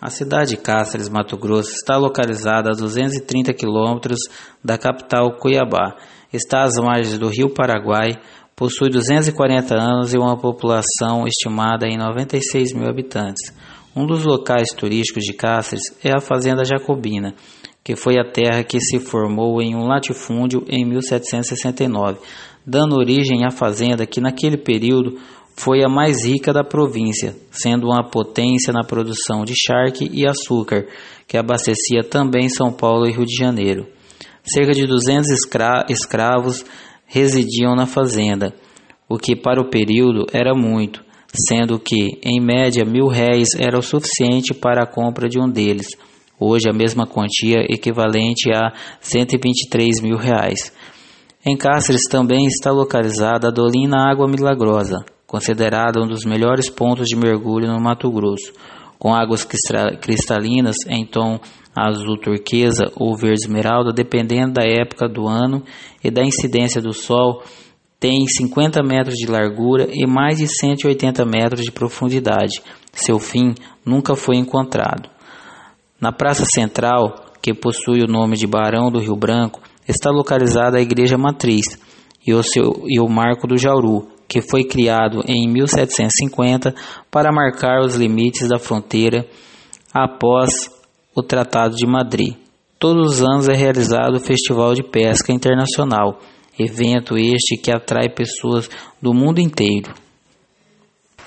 A cidade de Cáceres, Mato Grosso, está localizada a 230 quilômetros da capital Cuiabá. Está às margens do Rio Paraguai, possui 240 anos e uma população estimada em 96 mil habitantes. Um dos locais turísticos de Cáceres é a Fazenda Jacobina, que foi a terra que se formou em um latifúndio em 1769, dando origem à fazenda que naquele período foi a mais rica da província, sendo uma potência na produção de charque e açúcar, que abastecia também São Paulo e Rio de Janeiro. Cerca de 200 escra escravos residiam na fazenda, o que para o período era muito, sendo que, em média, mil réis era o suficiente para a compra de um deles. Hoje, a mesma quantia equivalente a 123 mil reais. Em Cáceres também está localizada a Dolina Água Milagrosa, considerada um dos melhores pontos de mergulho no Mato Grosso, com águas cristalinas em tom azul turquesa ou verde esmeralda, dependendo da época do ano e da incidência do sol, tem 50 metros de largura e mais de 180 metros de profundidade. Seu fim nunca foi encontrado. Na Praça Central, que possui o nome de Barão do Rio Branco, está localizada a Igreja Matriz e o, seu, e o Marco do Jauru, que foi criado em 1750 para marcar os limites da fronteira após o Tratado de Madrid. Todos os anos é realizado o Festival de Pesca Internacional, evento este que atrai pessoas do mundo inteiro.